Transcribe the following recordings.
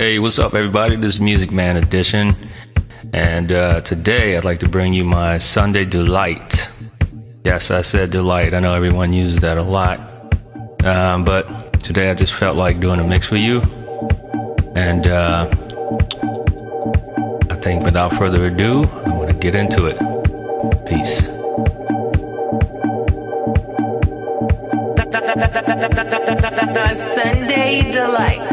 Hey, what's up, everybody? This is Music Man Edition, and uh, today I'd like to bring you my Sunday Delight. Yes, I said delight. I know everyone uses that a lot, um, but today I just felt like doing a mix for you, and uh, I think without further ado, I'm going to get into it. Peace. Sunday Delight.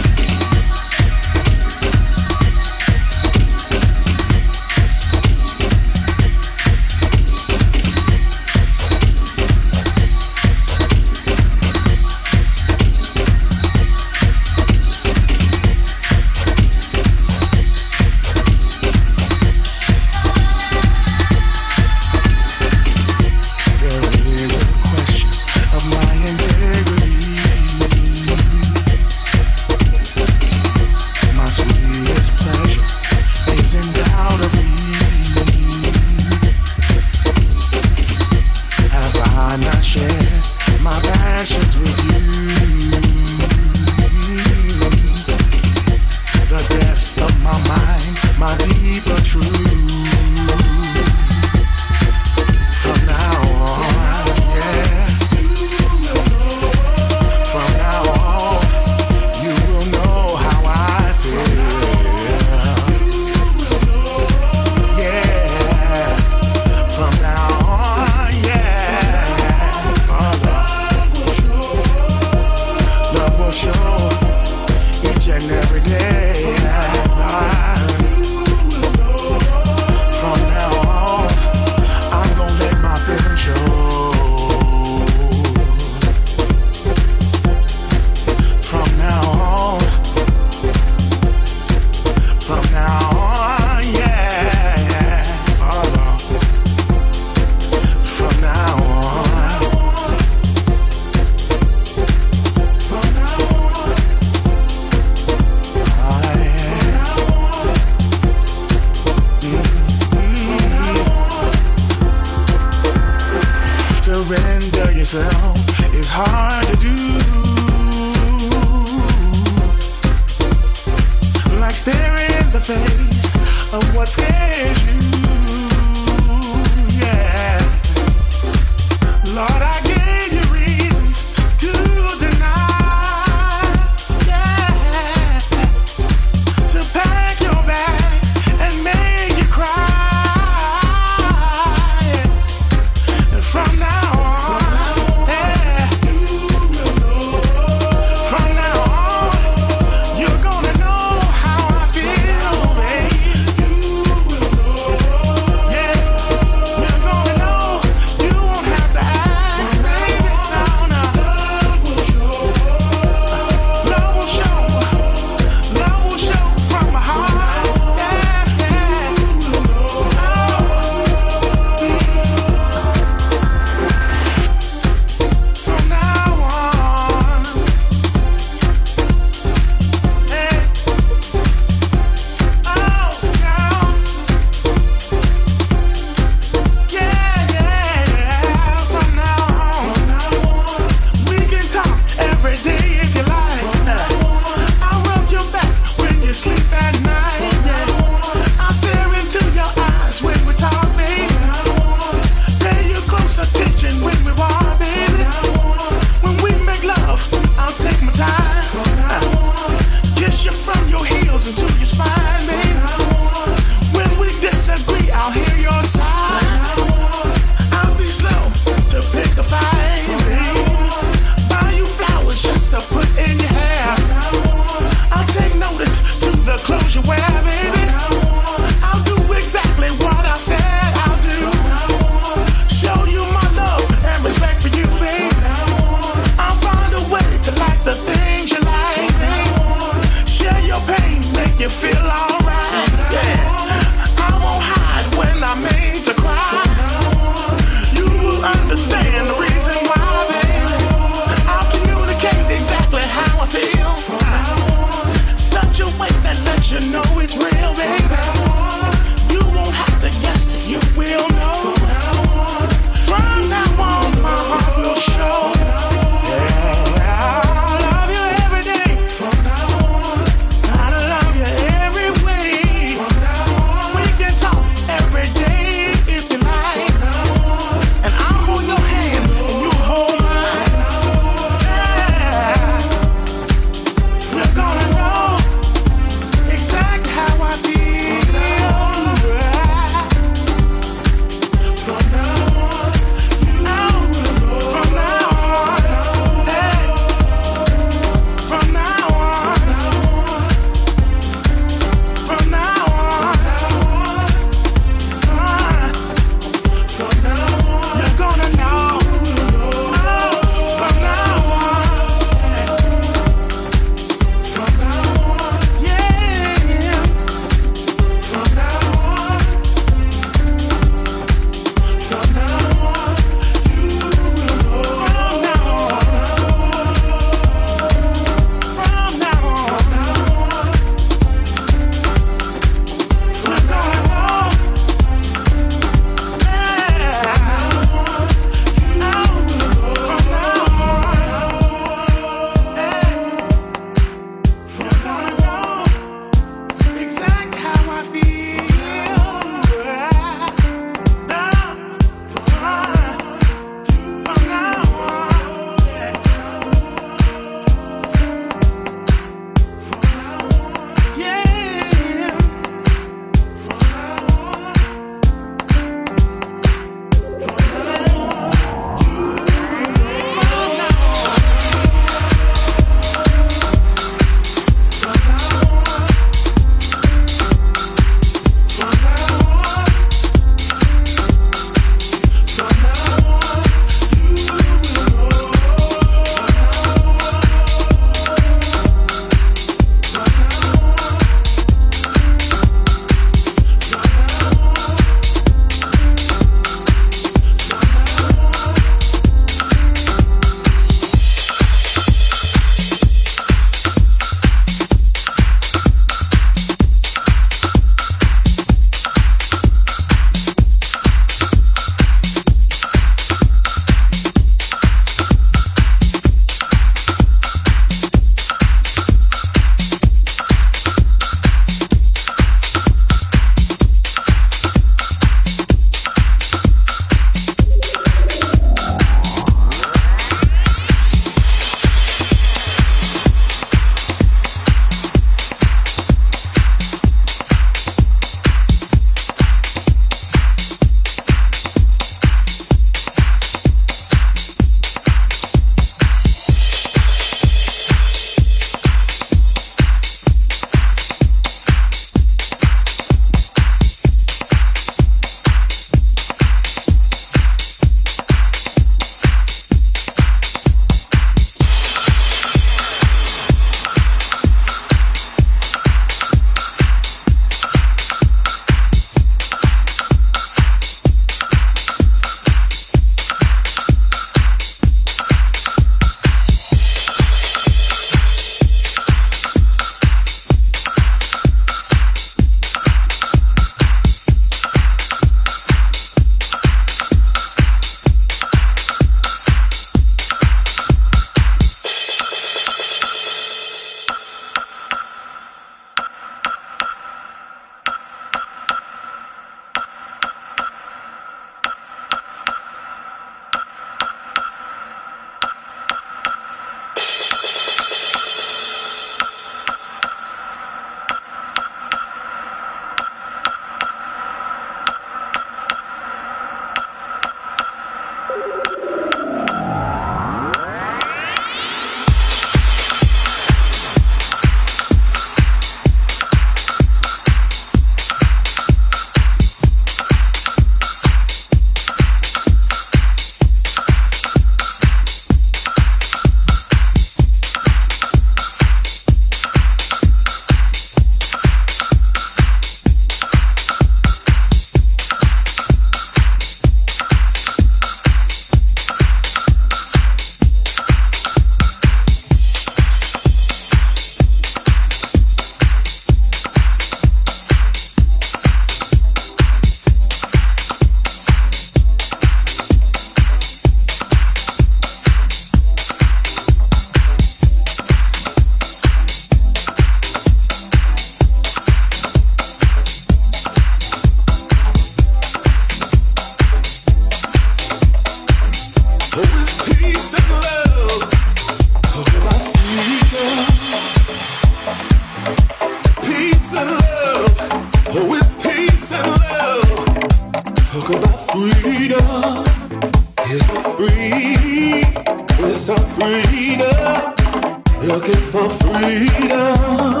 Looking for freedom.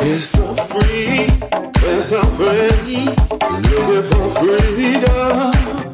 It's so free. It's so free. Looking for freedom.